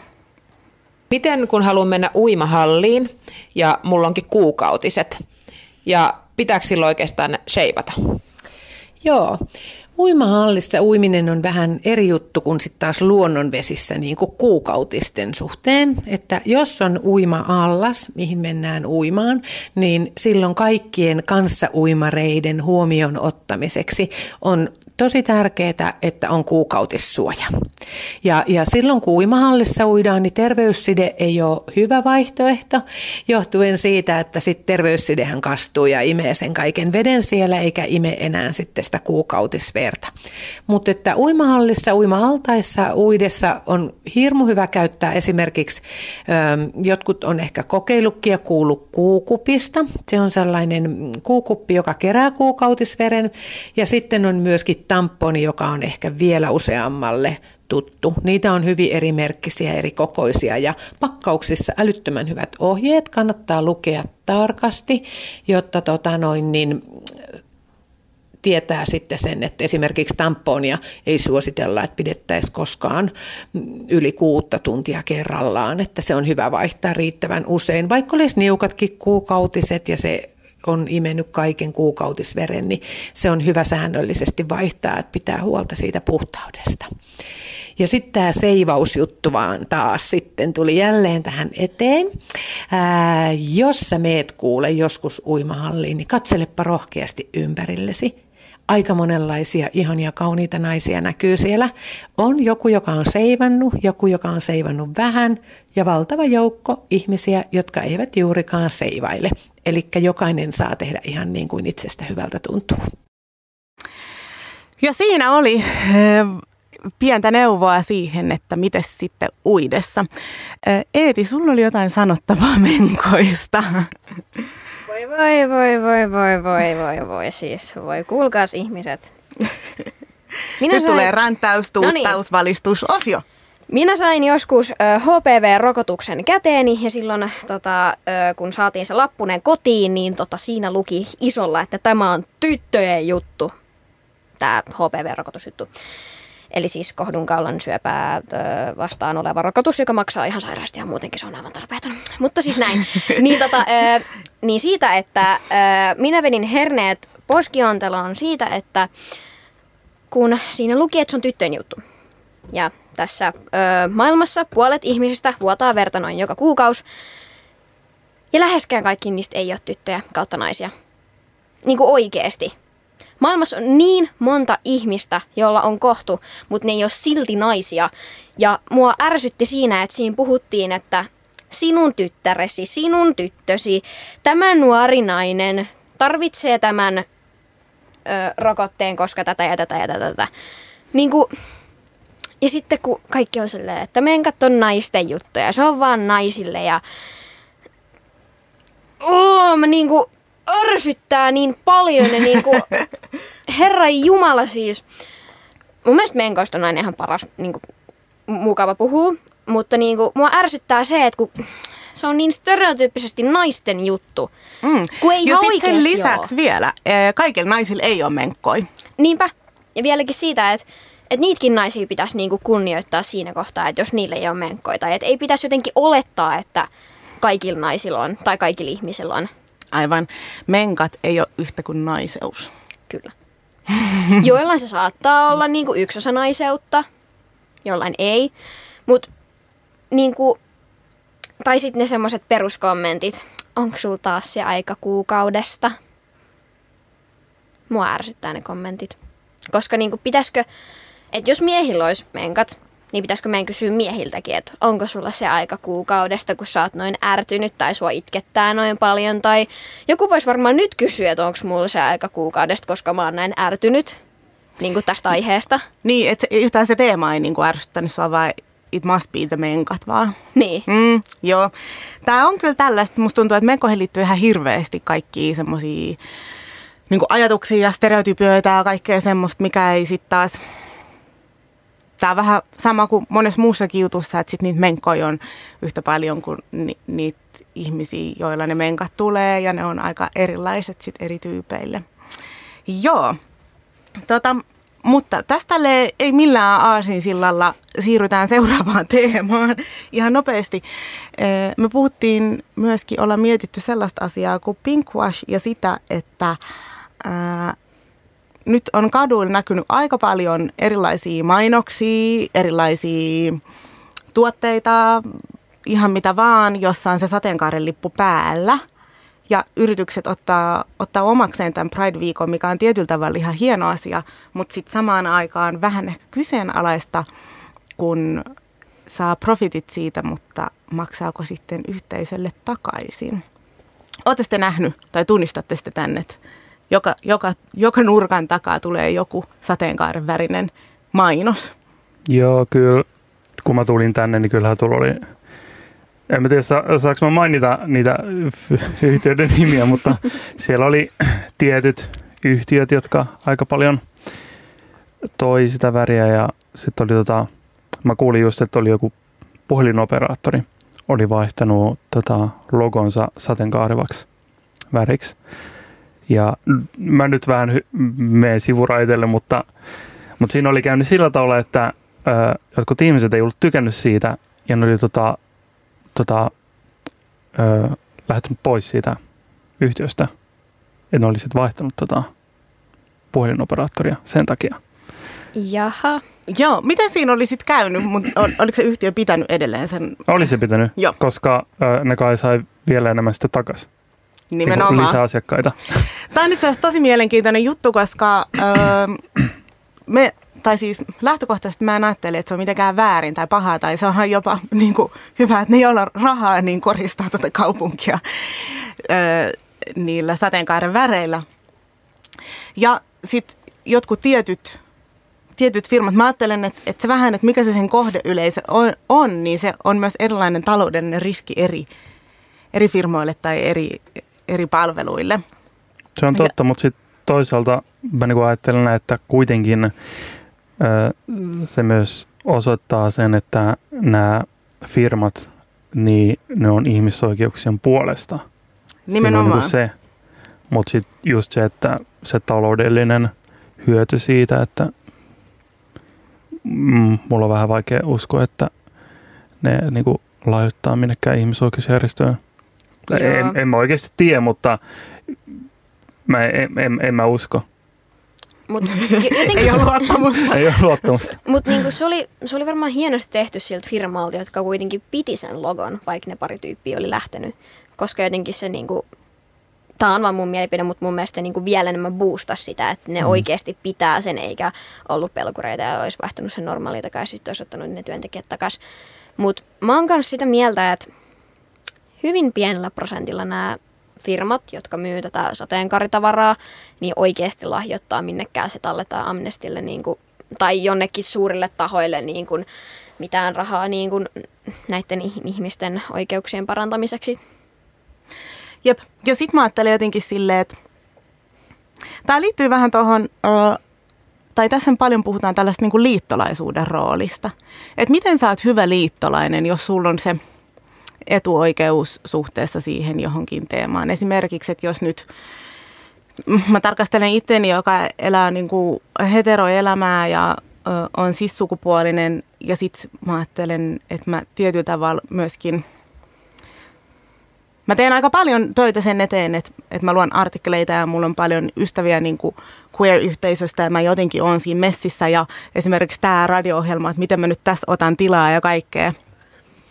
Miten kun haluan mennä uimahalliin ja mulla onkin kuukautiset ja pitääkö silloin oikeastaan sheivata? Joo. Uimahallissa uiminen on vähän eri juttu kuin sitten taas luonnonvesissä niin kuin kuukautisten suhteen. Että jos on uima-allas, mihin mennään uimaan, niin silloin kaikkien kanssa uimareiden huomion ottamiseksi on tosi tärkeää, että on kuukautissuoja. Ja, ja silloin kun uimahallissa uidaan, niin terveysside ei ole hyvä vaihtoehto, johtuen siitä, että sitten terveyssidehän kastuu ja imee sen kaiken veden siellä, eikä ime enää sitten sitä kuukautisverta. Mutta että uimahallissa, uima-altaissa, uidessa on hirmu hyvä käyttää esimerkiksi, ö, jotkut on ehkä kokeillutkin ja kuullut kuukupista. Se on sellainen kuukuppi, joka kerää kuukautisveren ja sitten on myöskin tamponi, joka on ehkä vielä useammalle tuttu. Niitä on hyvin eri merkkisiä, eri kokoisia ja pakkauksissa älyttömän hyvät ohjeet. Kannattaa lukea tarkasti, jotta tota noin, niin, tietää sitten sen, että esimerkiksi tamponia ei suositella, että pidettäisiin koskaan yli kuutta tuntia kerrallaan, että se on hyvä vaihtaa riittävän usein. Vaikka olisi niukatkin kuukautiset ja se on imennyt kaiken kuukautisveren, niin se on hyvä säännöllisesti vaihtaa, että pitää huolta siitä puhtaudesta. Ja sitten tämä seivausjuttu vaan taas sitten tuli jälleen tähän eteen. Ää, jos sä meet kuule joskus uimahalliin, niin katselepa rohkeasti ympärillesi. Aika monenlaisia ihania kauniita naisia näkyy siellä. On joku, joka on seivannut, joku, joka on seivannut vähän ja valtava joukko ihmisiä, jotka eivät juurikaan seivaile. Eli jokainen saa tehdä ihan niin kuin itsestä hyvältä tuntuu. Ja siinä oli pientä neuvoa siihen, että miten sitten uidessa. Eeti, sulla oli jotain sanottavaa menkoista. Voi voi voi voi voi voi voi voi siis voi kuulkaas ihmiset. Minä Nyt sain... tulee ränttäys, tuuttaus, no niin. osio. Minä sain joskus HPV-rokotuksen käteeni ja silloin tota, kun saatiin se lappunen kotiin, niin tota, siinä luki isolla, että tämä on tyttöjen juttu, tämä HPV-rokotusjuttu. Eli siis kohdunkaulan syöpää vastaan oleva rokotus, joka maksaa ihan sairaasti ja muutenkin se on aivan tarpeeton. Mutta siis näin. niin, tota, niin siitä, että minä vedin herneet poskionteloon siitä, että kun siinä luki, että se on tyttöjen juttu. Ja tässä ö, maailmassa puolet ihmisistä vuotaa verta noin joka kuukausi. Ja läheskään kaikki niistä ei ole tyttöjä kautta naisia. Niin kuin oikeesti. Maailmassa on niin monta ihmistä, jolla on kohtu, mutta ne ei ole silti naisia. Ja mua ärsytti siinä, että siinä puhuttiin, että sinun tyttäresi, sinun tyttösi, tämä nuori nainen tarvitsee tämän ö, rokotteen, koska tätä ja tätä ja tätä. tätä. Niin kuin, ja sitten kun kaikki on silleen, että meidän katso naisten juttuja, se on vaan naisille ja... Oh, mä niinku ärsyttää niin paljon ja niinku... Herra Jumala siis. Mun mielestä menkoista on aina ihan paras, niinku, mukava puhua. Mutta niinku, mua ärsyttää se, että kun se on niin stereotyyppisesti naisten juttu. Mm. Kun ei ja sitten sen lisäksi ole. vielä, kaikilla naisilla ei ole menkkoi. Niinpä. Ja vieläkin siitä, että että niitäkin naisia pitäisi niinku kunnioittaa siinä kohtaa, että jos niille ei ole menkkoja. Että ei pitäisi jotenkin olettaa, että kaikilla naisilla on tai kaikilla ihmisillä on. Aivan. Menkat ei ole yhtä kuin naiseus. Kyllä. Joillain se saattaa olla niinku yksi osa naiseutta, jollain ei. Mut niinku, tai sitten ne semmoiset peruskommentit. Onko sulla taas se aika kuukaudesta? Mua ärsyttää ne kommentit. Koska niinku, pitäisikö että jos miehillä olisi menkat, niin pitäisikö meidän kysyä miehiltäkin, että onko sulla se aika kuukaudesta, kun sä oot noin ärtynyt tai sua itkettää noin paljon. Tai joku voisi varmaan nyt kysyä, että onko mulla se aika kuukaudesta, koska mä oon näin ärtynyt niin kuin tästä aiheesta. Niin, että yhtään se teema ei niin kuin ärsyttänyt sua, vai it must be the menkat vaan. Niin. Mm, joo. Tää on kyllä tällaista, musta tuntuu, että menkoihin liittyy ihan hirveästi kaikki semmosia niin ajatuksia ja stereotypioita ja kaikkea semmoista, mikä ei sitten taas tämä on vähän sama kuin monessa muussakin jutussa, että sit niitä menkkoja on yhtä paljon kuin ni, niitä ihmisiä, joilla ne menkat tulee ja ne on aika erilaiset sit eri tyypeille. Joo, tota, mutta tästä ei millään aasinsillalla siirrytään seuraavaan teemaan ihan nopeasti. Me puhuttiin myöskin, olla mietitty sellaista asiaa kuin pinkwash ja sitä, että nyt on kaduilla näkynyt aika paljon erilaisia mainoksia, erilaisia tuotteita, ihan mitä vaan, jossa on se sateenkaaren lippu päällä. Ja yritykset ottaa, ottaa omakseen tämän Pride-viikon, mikä on tietyllä tavalla ihan hieno asia, mutta sitten samaan aikaan vähän ehkä kyseenalaista, kun saa profitit siitä, mutta maksaako sitten yhteisölle takaisin. Oletteko nähnyt tai tunnistatte sitten tänne, että joka, joka, joka nurkan takaa tulee joku sateenkaaren värinen mainos. Joo, kyllä. Kun mä tulin tänne, niin kyllähän tulla oli en mä tiedä, saanko mä mainita niitä yhtiöiden nimiä, mutta siellä oli tietyt yhtiöt, jotka aika paljon toi sitä väriä ja sitten oli tota, mä kuulin just, että oli joku puhelinoperaattori, oli vaihtanut tota logonsa sateenkaarevaksi väriksi. Ja mä nyt vähän menen sivuraitelle, mutta, mutta siinä oli käynyt sillä tavalla, että ö, jotkut ihmiset ei ollut tykännyt siitä ja ne oli tota, tota, ö, lähtenyt pois siitä yhtiöstä. Että ne oli sitten vaihtanut tota puhelinoperaattoria sen takia. Jaha. Joo, miten siinä oli sitten käynyt, mutta oliko se yhtiö pitänyt edelleen sen? Oli se pitänyt, Joo. koska ö, ne kai sai vielä enemmän sitten takaisin. Nimenomaan. Lisää asiakkaita. Tämä on itse asiassa tosi mielenkiintoinen juttu, koska öö, me, tai siis lähtökohtaisesti mä en ajattele, että se on mitenkään väärin tai pahaa, tai se onhan jopa niin kuin, hyvä, että ne, joilla on rahaa, niin koristaa tuota kaupunkia öö, niillä sateenkaaren väreillä. Ja sitten jotkut tietyt tietyt firmat, mä ajattelen, että, että se vähän, että mikä se sen kohdeyleisö on, on, niin se on myös erilainen taloudellinen riski eri, eri firmoille tai eri, eri palveluille. Se on totta, mutta sitten toisaalta mä niin ajattelen, että kuitenkin ö, se myös osoittaa sen, että nämä firmat, niin ne on ihmisoikeuksien puolesta. Nimenomaan. Siinä on niin se, mutta sitten just se, että se taloudellinen hyöty siitä, että mm, mulla on vähän vaikea uskoa, että ne niin kuin, lahjoittaa minnekään ihmisoikeusjärjestöön. En, en mä oikeasti tiedä, mutta mä en, en, en mä usko. Mut, ei ole luottamusta. ei ole luottamusta. Mutta niinku se, oli, se oli varmaan hienosti tehty siltä firmalta, jotka kuitenkin piti sen logon, vaikka ne pari tyyppiä oli lähtenyt. Koska jotenkin se niinku, tämä on vaan mun mielipide, mutta mun mielestä se niinku vielä enemmän boosta sitä, että ne mm. oikeasti pitää sen, eikä ollut pelkureita ja olisi vaihtanut sen normaalia takaisin, sitten olisi ottanut ne työntekijät takaisin. Mutta mä oon myös sitä mieltä, että hyvin pienellä prosentilla nämä firmat, jotka myy tätä sateenkaaritavaraa, niin oikeasti lahjoittaa minnekään se talletaan Amnestille niin kuin, tai jonnekin suurille tahoille niin kuin, mitään rahaa niin kuin, näiden ihmisten oikeuksien parantamiseksi. Jep, ja sitten mä ajattelen jotenkin silleen, että tämä liittyy vähän tuohon, tai tässä paljon puhutaan tällaista niin kuin liittolaisuuden roolista. Että miten sä oot hyvä liittolainen, jos sulla on se etuoikeus suhteessa siihen johonkin teemaan. Esimerkiksi, että jos nyt mä tarkastelen itteni, joka elää niin kuin heteroelämää ja ö, on sissukupuolinen ja sitten mä ajattelen, että mä tietyllä tavalla myöskin Mä teen aika paljon töitä sen eteen, että, että mä luon artikkeleita ja mulla on paljon ystäviä niin kuin queer-yhteisöstä ja mä jotenkin on siinä messissä ja esimerkiksi tämä radio-ohjelma, että miten mä nyt tässä otan tilaa ja kaikkea –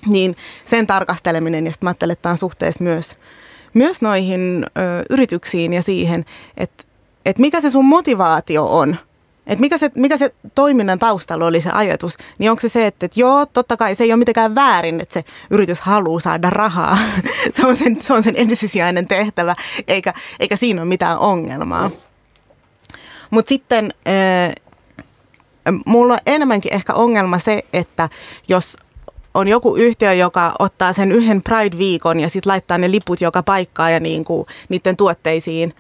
niin sen tarkasteleminen, ja sitten ajattelen, että tämä on suhteessa myös, myös noihin ö, yrityksiin ja siihen, että, että mikä se sun motivaatio on, että mikä se, mikä se toiminnan taustalla oli se ajatus, niin onko se se, että, että joo, totta kai se ei ole mitenkään väärin, että se yritys haluaa saada rahaa. se, on sen, se on sen ensisijainen tehtävä, eikä, eikä siinä ole mitään ongelmaa. Mutta sitten äh, mulla on enemmänkin ehkä ongelma se, että jos on joku yhtiö, joka ottaa sen yhden Pride-viikon ja sitten laittaa ne liput joka paikkaan ja niin kuin niiden tuotteisiin.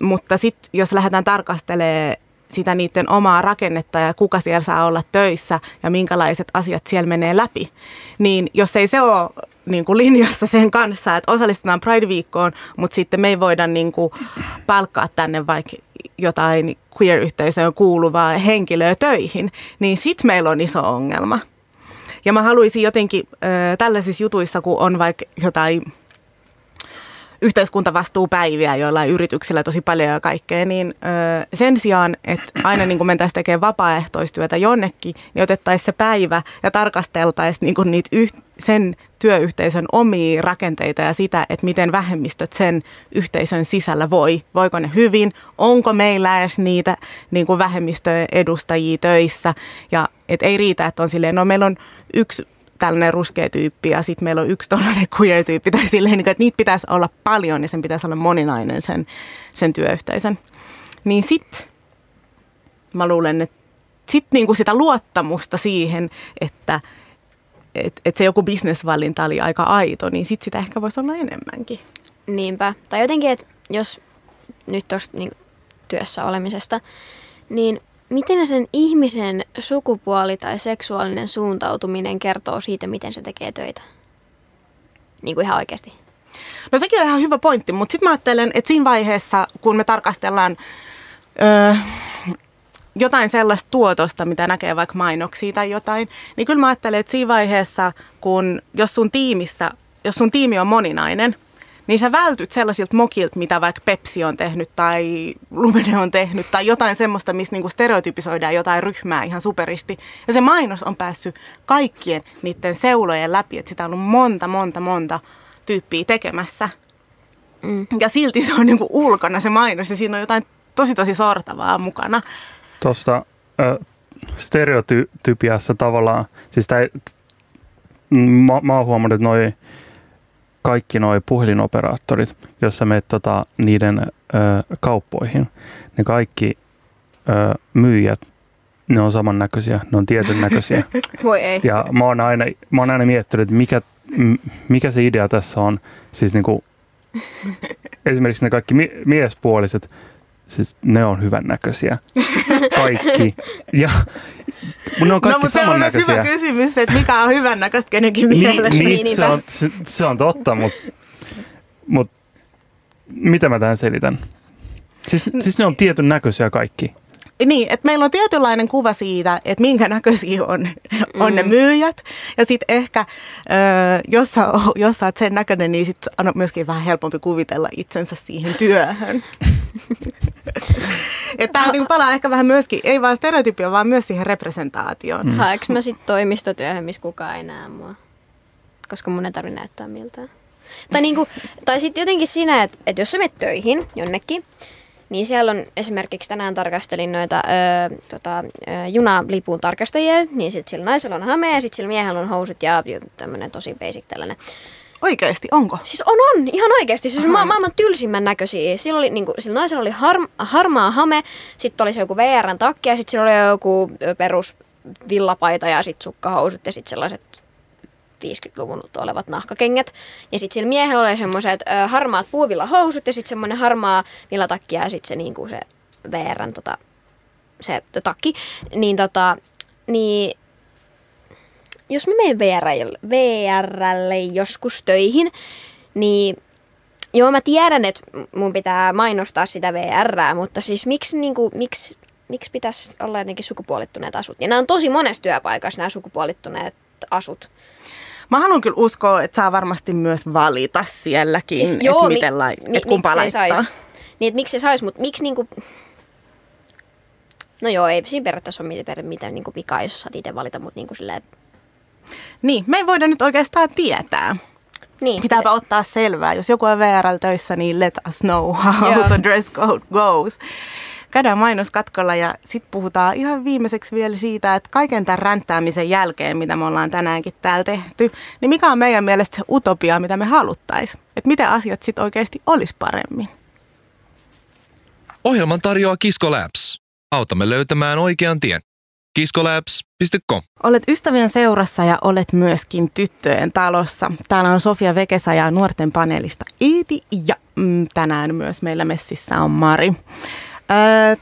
Mutta sitten jos lähdetään tarkastelemaan sitä niiden omaa rakennetta ja kuka siellä saa olla töissä ja minkälaiset asiat siellä menee läpi, niin jos ei se ole niin kuin linjassa sen kanssa, että osallistutaan Pride-viikkoon, mutta sitten me ei voida niin kuin palkkaa tänne vaikka jotain queer-yhteisöön kuuluvaa henkilöä töihin, niin sitten meillä on iso ongelma. Ja mä haluaisin jotenkin äh, tällaisissa jutuissa, kun on vaikka jotain yhteiskuntavastuupäiviä joillain yrityksillä tosi paljon ja kaikkea, niin ö, sen sijaan, että aina niin kuin mentäisiin tekemään vapaaehtoistyötä jonnekin, niin otettaisiin se päivä ja tarkasteltaisiin niin niitä yh, sen työyhteisön omia rakenteita ja sitä, että miten vähemmistöt sen yhteisön sisällä voi. Voiko ne hyvin? Onko meillä edes niitä niin kuin vähemmistöjen edustajia töissä? Ja et ei riitä, että on silleen, no meillä on yksi tällainen ruskea tyyppi ja sitten meillä on yksi tollainen queer-tyyppi. Tai silleen, niin että niitä pitäisi olla paljon ja sen pitäisi olla moninainen sen, sen työyhteisön. Niin sitten mä luulen, että sitten niinku sitä luottamusta siihen, että et, et se joku bisnesvalinta oli aika aito, niin sitten sitä ehkä voisi olla enemmänkin. Niinpä. Tai jotenkin, että jos nyt tuosta niin, työssä olemisesta, niin miten sen ihmisen sukupuoli tai seksuaalinen suuntautuminen kertoo siitä, miten se tekee töitä? Niin kuin ihan oikeasti. No sekin on ihan hyvä pointti, mutta sitten mä ajattelen, että siinä vaiheessa, kun me tarkastellaan öö, jotain sellaista tuotosta, mitä näkee vaikka mainoksia tai jotain, niin kyllä mä ajattelen, että siinä vaiheessa, kun jos sun tiimissä, jos sun tiimi on moninainen – niin sä vältyt sellaisilta mokilta, mitä vaikka Pepsi on tehnyt tai Lumene on tehnyt tai jotain semmoista, missä niinku stereotypisoidaan jotain ryhmää ihan superisti. Ja se mainos on päässyt kaikkien niiden seulojen läpi, että sitä on ollut monta, monta, monta tyyppiä tekemässä. Mm. Ja silti se on niinku ulkona se mainos ja siinä on jotain tosi tosi sortavaa mukana. Tuosta stereotypiassa tavallaan, siis tää, mä, mä oon huomannut, että noi kaikki nuo puhelinoperaattorit, joissa menet tota, niiden ö, kauppoihin, ne kaikki ö, myyjät ne on samannäköisiä, ne on tietyn näköisiä. Voi ei. Ja mä oon aina, mä oon aina miettinyt, että mikä, mikä se idea tässä on. Siis niinku, esimerkiksi ne kaikki mi- miespuoliset, siis ne on hyvännäköisiä. Kaikki. Ja ne on kaikki no, mutta se on hyvä kysymys, että mikä on hyvän näköistä kenenkin Niin, mielestä. niin, Niin, se, on, se, se on totta, mutta mut, mitä mä tähän selitän? Siis, siis ne on tietyn näköisiä kaikki. Niin, että meillä on tietynlainen kuva siitä, että minkä näköisiä on, on ne myyjät. Ja sitten ehkä, ö, jos, sä, jos sä oot sen näköinen, niin sitten on myöskin vähän helpompi kuvitella itsensä siihen työhön. että tämä niinku palaa ehkä vähän myöskin, ei vaan stereotypia, vaan myös siihen representaatioon. Mm. Haeks mä sitten toimistotyöhön, missä kukaan ei näe mua? Koska mun ei tarvi näyttää miltään. Tai, niinku, tai sitten jotenkin siinä, että, että jos sä menet töihin jonnekin, niin siellä on esimerkiksi tänään tarkastelin noita ö, tota, ö, junalipun tarkastajia, niin sitten sillä naisella on hame ja sitten sillä miehellä on housut ja tämmöinen tosi basic tällainen. Oikeasti, onko? Siis on, on, ihan oikeasti. Siis ma- maailman tylsimmän näköisiä. Sillä, oli, niinku, sillä naisella oli har- harmaa hame, sitten oli se joku VRn takki ja sitten sillä oli joku perus villapaita ja sitten sukkahousut ja sitten sellaiset 50-luvun olevat nahkakengät. Ja sitten sillä miehellä oli semmoiset harmaat puuvillahousut ja sitten semmoinen harmaa villatakki ja sitten se, niinku, se VRn tota, se takki. Niin, tota, niin jos mä menen VRlle, VRlle joskus töihin, niin joo mä tiedän, että mun pitää mainostaa sitä VRää, mutta siis miksi, niin kuin, miksi, miksi pitäisi olla jotenkin sukupuolittuneet asut? Ja nämä on tosi monessa työpaikassa nämä sukupuolittuneet asut. Mä haluan kyllä uskoa, että saa varmasti myös valita sielläkin, siis, että miten lai, mi- että kumpaa miksi se laittaa. sais? Niin, että miksi se sais, mutta miksi niinku... No joo, ei siinä periaatteessa ole mitään, mitään niinku vikaa, jos saat itse valita, mutta niinku silleen... Niin, me ei voida nyt oikeastaan tietää. Niin, Pitääpä ottaa selvää. Jos joku on VRL töissä, niin let us know how Joo. the dress code goes. Käydään mainoskatkolla ja sitten puhutaan ihan viimeiseksi vielä siitä, että kaiken tämän ränttäämisen jälkeen, mitä me ollaan tänäänkin täällä tehty, niin mikä on meidän mielestä se utopia, mitä me haluttaisiin? Että miten asiat sitten oikeasti olisi paremmin? Ohjelman tarjoaa Kisko Labs. Autamme löytämään oikean tien. kiskolabs.com Olet ystävien seurassa ja olet myöskin tyttöjen talossa. Täällä on Sofia Vekesa ja nuorten paneelista Iiti ja mm, tänään myös meillä messissä on Mari. Öö,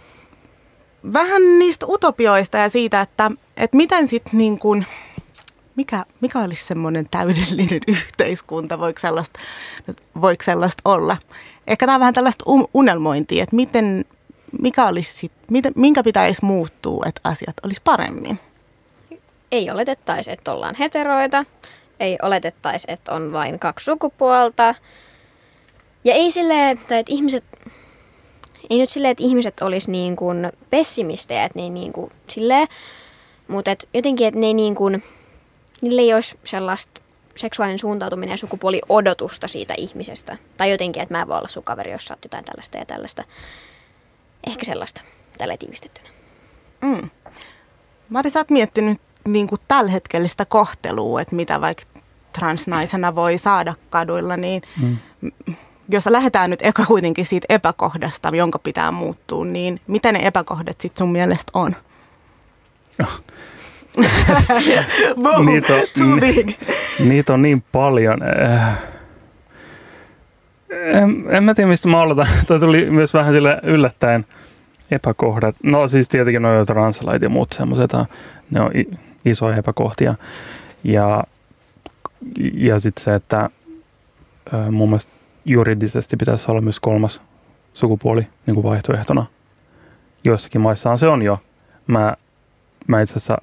vähän niistä utopioista ja siitä, että, että miten sitten niin kuin, mikä, mikä olisi semmoinen täydellinen yhteiskunta, voiko sellaista, voiko sellaista olla? Ehkä tämä on vähän tällaista un- unelmointia, että miten, mikä olisi sit, miten, minkä pitäisi muuttua, että asiat olisi paremmin. ei oletettaisi, että ollaan heteroita, ei oletettaisi, että on vain kaksi sukupuolta. Ja ei silleen, että ihmiset, ei nyt silleen, että ihmiset olisi niin kuin pessimistejä, että ne ei niin kuin silleen, mutta et jotenkin, että ne ei niin kuin, niille ei olisi sellaista seksuaalinen suuntautuminen ja sukupuoliodotusta siitä ihmisestä. Tai jotenkin, että mä en voi olla sun kaveri, jos sä oot jotain tällaista ja tällaista. Ehkä sellaista, tällä tiivistettynä. Mm. Mari, sä oot miettinyt niin kuin tällä hetkellistä kohtelua, että mitä vaikka transnaisena voi saada kaduilla, niin mm. Jos lähdetään nyt eka kuitenkin siitä epäkohdasta, jonka pitää muuttua, niin mitä ne epäkohdat sitten sun mielestä on? Boom, Niitä on- too big. Niitä on niin paljon. En, en mä tiedä, mistä mä aloitan. Toi tuli myös vähän sille yllättäen epäkohdat. No siis tietenkin nuo translait ja muut semmoiset, ne on isoja epäkohtia. Ja, ja sitten se, että mun mielestä juridisesti pitäisi olla myös kolmas sukupuoli niin kuin vaihtoehtona. Joissakin maissahan se on jo. Mä, mä itse asiassa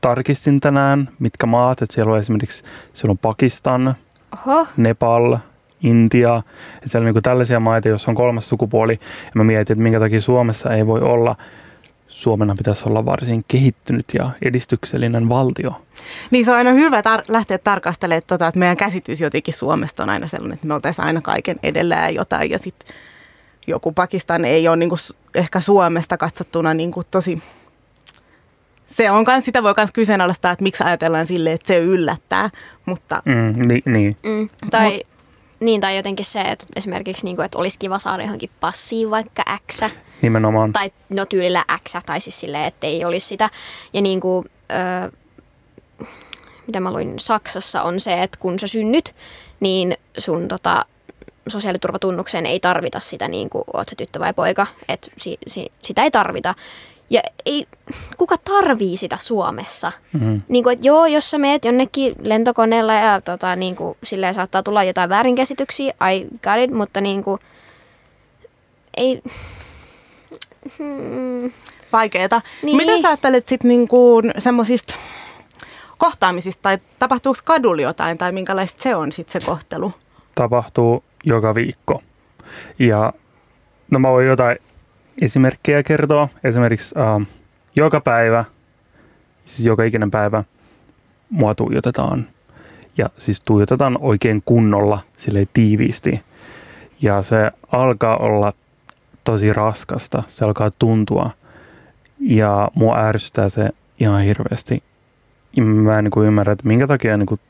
tarkistin tänään, mitkä maat, että siellä on esimerkiksi siellä on Pakistan, Oho, Nepal, Intia, että siellä on niin tällaisia maita, joissa on kolmas sukupuoli, ja mä mietin, että minkä takia Suomessa ei voi olla, Suomena pitäisi olla varsin kehittynyt ja edistyksellinen valtio. Niin se on aina hyvä tar- lähteä tarkastelemaan, tota, että meidän käsitys jotenkin Suomesta on aina sellainen, että me oltaisiin aina kaiken edellä ja jotain. Ja sitten joku Pakistan ei ole niinku, ehkä Suomesta katsottuna niinku, tosi... Se on kans, sitä voi myös kyseenalaistaa, että miksi ajatellaan sille, että se yllättää. Mutta Mm, ni, niin. Mm, tai, niin, tai jotenkin se, että esimerkiksi, niin kuin, että olisi kiva saada johonkin passiin vaikka X. Nimenomaan. Tai no tyylillä X, tai siis silleen, että ei olisi sitä. Ja niin kuin, öö, mitä mä luin Saksassa on se, että kun sä synnyt, niin sun tota, sosiaaliturvatunnukseen ei tarvita sitä, niin kuin oot sä tyttö vai poika, että si, si, sitä ei tarvita. Ja ei, kuka tarvii sitä Suomessa? Mm. Niin kuin, että joo, jos sä meet jonnekin lentokoneella ja tota, niin kuin, silleen saattaa tulla jotain väärinkäsityksiä, I got it, mutta niin kuin, ei... Hmm, Vaikeeta. Niin. Mitä sä ajattelet sitten niinku semmoisista kohtaamisista tai tapahtuuko kadulla jotain tai minkälaista se on sitten se kohtelu? tapahtuu joka viikko. Ja no mä voin jotain esimerkkejä kertoa. Esimerkiksi äh, joka päivä, siis joka ikinen päivä, mua tuijotetaan. Ja siis tuijotetaan oikein kunnolla, sille tiiviisti. Ja se alkaa olla tosi raskasta, se alkaa tuntua. Ja mua ärsyttää se ihan hirveästi. Mä en niin kuin ymmärrä, että minkä takia niin kuin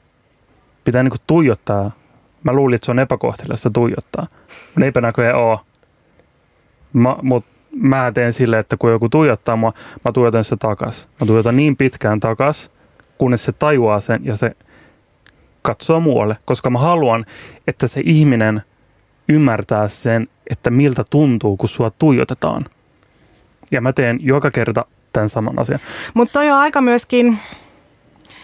pitää niin kuin tuijottaa Mä luulin, että se on epäkohteliasta tuijottaa. Mutta eipä näköjään ole. Mä, mut mä teen silleen, että kun joku tuijottaa mua, mä tuijotan se takas. Mä tuijotan niin pitkään takas, kunnes se tajuaa sen ja se katsoo muualle. Koska mä haluan, että se ihminen ymmärtää sen, että miltä tuntuu, kun sua tuijotetaan. Ja mä teen joka kerta tämän saman asian. Mutta toi on aika myöskin,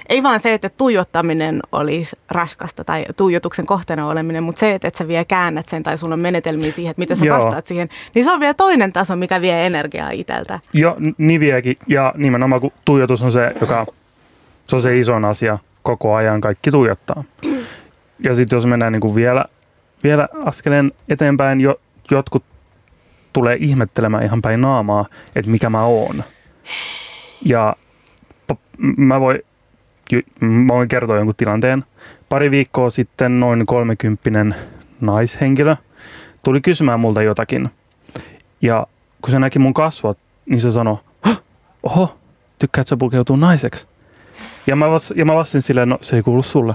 ei vaan se, että tuijottaminen olisi raskasta tai tuijotuksen kohteena oleminen, mutta se, että et sä vielä käännät sen tai sulla on menetelmiä siihen, että miten sä Joo. vastaat siihen, niin se on vielä toinen taso, mikä vie energiaa itseltä. Jo, n- niin viekin. Ja nimenomaan kun tuijotus on se, joka se on se isoin asia koko ajan, kaikki tuijottaa. Ja sitten jos mennään niin kuin vielä, vielä askeleen eteenpäin, jo, jotkut tulee ihmettelemään ihan päin naamaa, että mikä mä oon. Ja mä voin, ju- mä voin kertoa jonkun tilanteen. Pari viikkoa sitten noin 30 naishenkilö tuli kysymään multa jotakin. Ja kun se näki mun kasvot, niin se sanoi, "Hah, oho, tykkäät sä pukeutua naiseksi? Ja mä, vas, ja mä vastasin silleen, no se ei kuulu sulle.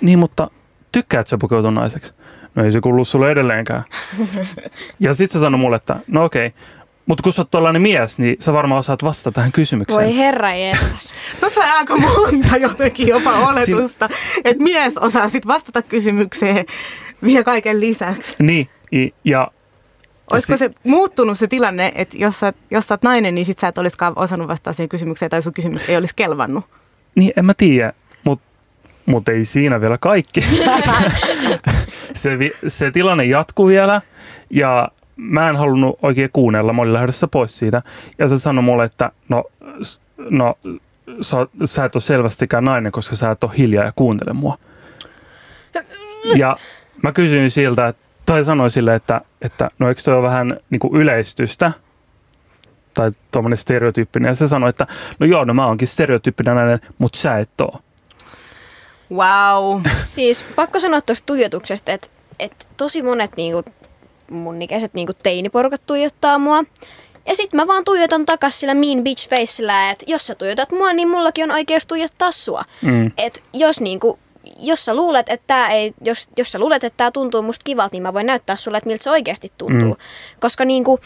Niin, mutta tykkäät sä pukeutua naiseksi? No ei se kuulu sulle edelleenkään. Ja sit se sanoi mulle, että no okei, mutta kun sä oot tollainen mies, niin sä varmaan osaat vastata tähän kysymykseen. voi herra jestas. Tuossa on aika monta jotenkin jopa oletusta, että mies osaa sitten vastata kysymykseen vielä kaiken lisäksi. Niin, i- ja Olisiko sit- se muuttunut se tilanne, että jos sä, jos sä oot nainen, niin sit sä et olisikaan osannut vastata siihen kysymykseen tai sun kysymys ei olisi kelvannut? Niin, en mä tiedä, mutta mut ei siinä vielä kaikki. se, se tilanne jatkuu vielä ja mä en halunnut oikein kuunnella. Mä olin lähdössä pois siitä ja se sanoi mulle, että no, no sä, sä et ole selvästikään nainen, koska sä et ole hiljaa ja kuuntele mua. Ja mä kysyin siltä, että, tai sanoin sille, että, että no eikö toi ole vähän niin kuin yleistystä tai tuommoinen stereotyyppinen. Ja se sanoi, että no joo, no mä oonkin stereotyyppinen nainen, mutta sä et oo. Wow. Siis pakko sanoa tuosta tuijotuksesta, että, että tosi monet niinku, mun ikäiset niinku teiniporukat tuijottaa mua. Ja sit mä vaan tuijotan takas sillä mean bitch facella, että jos sä tuijotat mua, niin mullakin on oikeus tuijottaa sua. Mm. Et jos niinku, jos sä luulet, että tää ei, jos, jos sä luulet, että tää tuntuu musta kivalta, niin mä voin näyttää sulle, että miltä se oikeasti tuntuu. Mm. Koska niinku,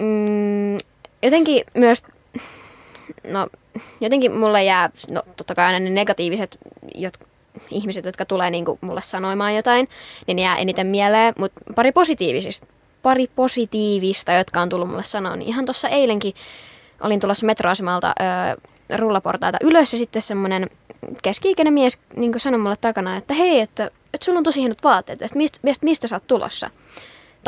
mm, jotenkin myös, no jotenkin mulle jää, no totta kai aina ne negatiiviset jot, ihmiset, jotka tulee niinku mulle sanoimaan jotain, niin ne jää eniten mieleen, mutta pari positiivisista, pari positiivista, jotka on tullut mulle sanoa, niin ihan tuossa eilenkin olin tulossa metroasemalta ö, rullaportaita ylös ja sitten semmoinen keski-ikäinen mies niin sanoi mulle takana, että hei, että, että sulla on tosi hienot vaatteet, että mistä, mistä, mistä sä oot tulossa?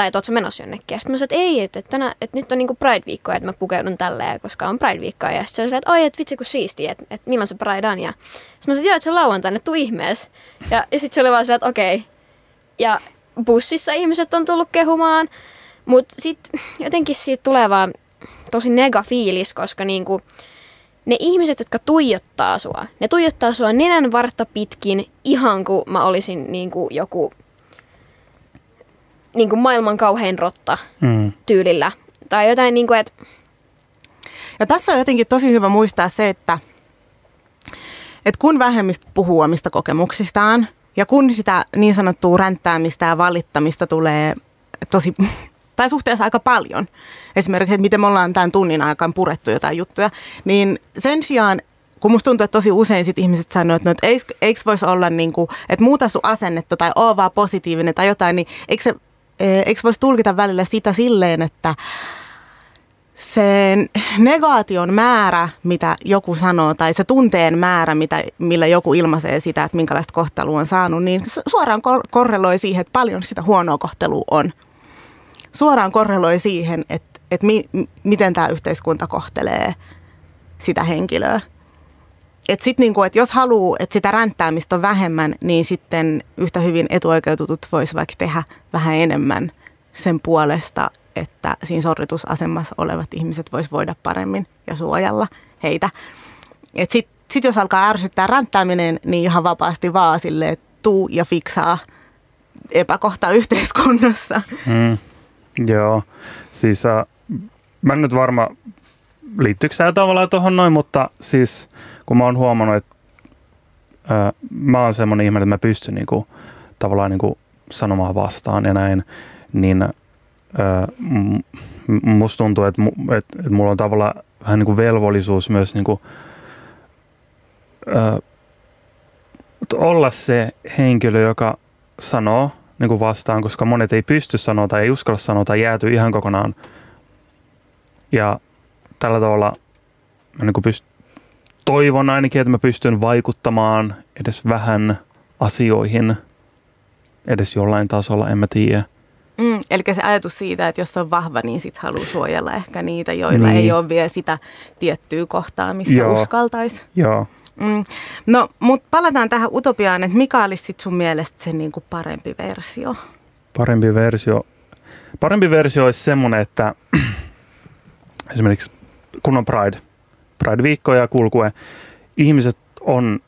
Tai että oot sä menossa jonnekin? Ja sitten mä sanoin, että ei, että, tänä, että nyt on niinku Pride-viikko, että mä pukeudun tälleen, koska on Pride-viikko. Ja sitten se oli että oi, että vitsi kun siistiä, että, että milloin se Pride on. Ja sitten mä sanoin, että joo, että se on lauantaina, tuu ihmeessä. Ja, ja sitten se oli vaan silleen, että okei. Ja bussissa ihmiset on tullut kehumaan. Mutta sitten jotenkin siitä tulee vaan tosi nega fiilis, koska niinku, ne ihmiset, jotka tuijottaa sua, ne tuijottaa sua nenän vartta pitkin ihan kuin mä olisin niinku joku niinku maailman kauhein rotta Mm. tyylillä. Tai jotain niinku, että Ja tässä on jotenkin tosi hyvä muistaa se, että, että kun vähemmistö puhuu omista kokemuksistaan ja kun sitä niin sanottua ränttäämistä ja valittamista tulee tosi tai suhteessa aika paljon. Esimerkiksi, että miten me ollaan tämän tunnin aikaan purettu jotain juttuja. Niin sen sijaan, kun musta tuntuu, että tosi usein sit ihmiset sanoo, että, no, että eikö, eikö voisi olla niin kuin, että muuta sun asennetta tai oo vaan positiivinen tai jotain, niin eikö, se, eikö voisi tulkita välillä sitä silleen, että sen negaation määrä, mitä joku sanoo, tai se tunteen määrä, mitä, millä joku ilmaisee sitä, että minkälaista kohtelua on saanut, niin suoraan korreloi siihen, että paljon sitä huonoa kohtelua on. Suoraan korreloi siihen, että, että mi, miten tämä yhteiskunta kohtelee sitä henkilöä. Et sit niinku, et jos haluaa, että sitä ränttäämistä on vähemmän, niin sitten yhtä hyvin etuoikeutetut voisi vaikka tehdä vähän enemmän sen puolesta, että siinä sorritusasemassa olevat ihmiset vois voida paremmin ja suojella heitä. Sitten sit jos alkaa ärsyttää ränttääminen, niin ihan vapaasti vaan sille tuu ja fiksaa epäkohta yhteiskunnassa. Mm, joo, siis äh, mä en nyt varma, liittyykö sä tavallaan tuohon noin, mutta siis kun mä oon huomannut, että mä oon semmoinen ihminen, että mä pystyn niinku, tavallaan niinku sanomaan vastaan ja näin, niin musta tuntuu, että, että, että mulla on tavallaan vähän niin kuin velvollisuus myös niin kuin, olla se henkilö, joka sanoo niin kuin vastaan, koska monet ei pysty sanoa tai ei uskalla sanoa tai jääty ihan kokonaan. Ja tällä tavalla mä niin kuin pyst- toivon ainakin, että mä pystyn vaikuttamaan edes vähän asioihin, edes jollain tasolla, en mä tiedä. Mm, eli se ajatus siitä, että jos on vahva, niin sit haluaa suojella ehkä niitä, joilla niin. ei ole vielä sitä tiettyä kohtaa, missä Joo. uskaltaisi. Joo. Mm. No, mutta palataan tähän utopiaan, että mikä olisi sit sun mielestä se niinku parempi versio? Parempi versio? Parempi versio olisi semmoinen, että esimerkiksi kun on Pride, Pride-viikko ja kulkue, ihmiset on,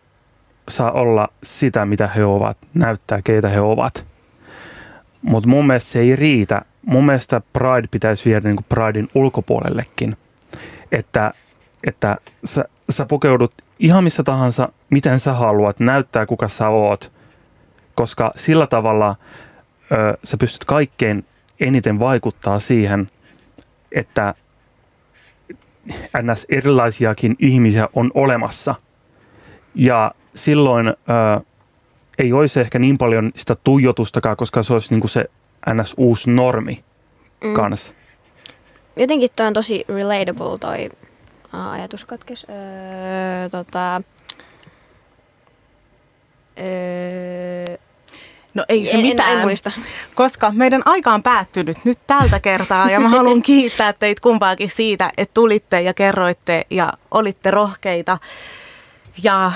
saa olla sitä, mitä he ovat, näyttää, keitä he ovat – mutta mun mielestä se ei riitä. Mun mielestä Pride pitäisi viedä niin Pridein ulkopuolellekin. Että, että sä, sä pukeudut ihan missä tahansa, miten sä haluat, näyttää kuka sä oot. Koska sillä tavalla ö, sä pystyt kaikkein eniten vaikuttaa siihen, että ns. erilaisiakin ihmisiä on olemassa. Ja silloin ö, ei olisi ehkä niin paljon sitä tuijotustakaan, koska se olisi niin kuin se ns. uusi normi mm. kanssa. Jotenkin toi on tosi relatable toi uh, ajatuskatkes. Öö, tota, öö, No ei se en, mitään, en, muista. koska meidän aika on päättynyt nyt tältä kertaa ja mä haluan kiittää teitä kumpaakin siitä, että tulitte ja kerroitte ja olitte rohkeita. Ja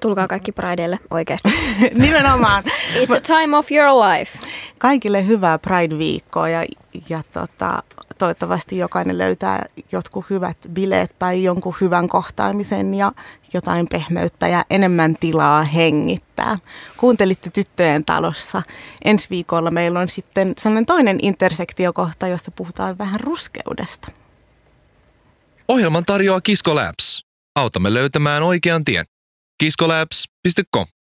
Tulkaa kaikki Prideille oikeasti. Nimenomaan. It's a time of your life. Kaikille hyvää Pride-viikkoa ja, ja tota, toivottavasti jokainen löytää jotkut hyvät bileet tai jonkun hyvän kohtaamisen ja jotain pehmeyttä ja enemmän tilaa hengittää. Kuuntelitte Tyttöjen talossa. Ensi viikolla meillä on sitten sellainen toinen intersektiokohta, jossa puhutaan vähän ruskeudesta. Ohjelman tarjoaa Kisko Labs. Autamme löytämään oikean tien. kiskolabs.com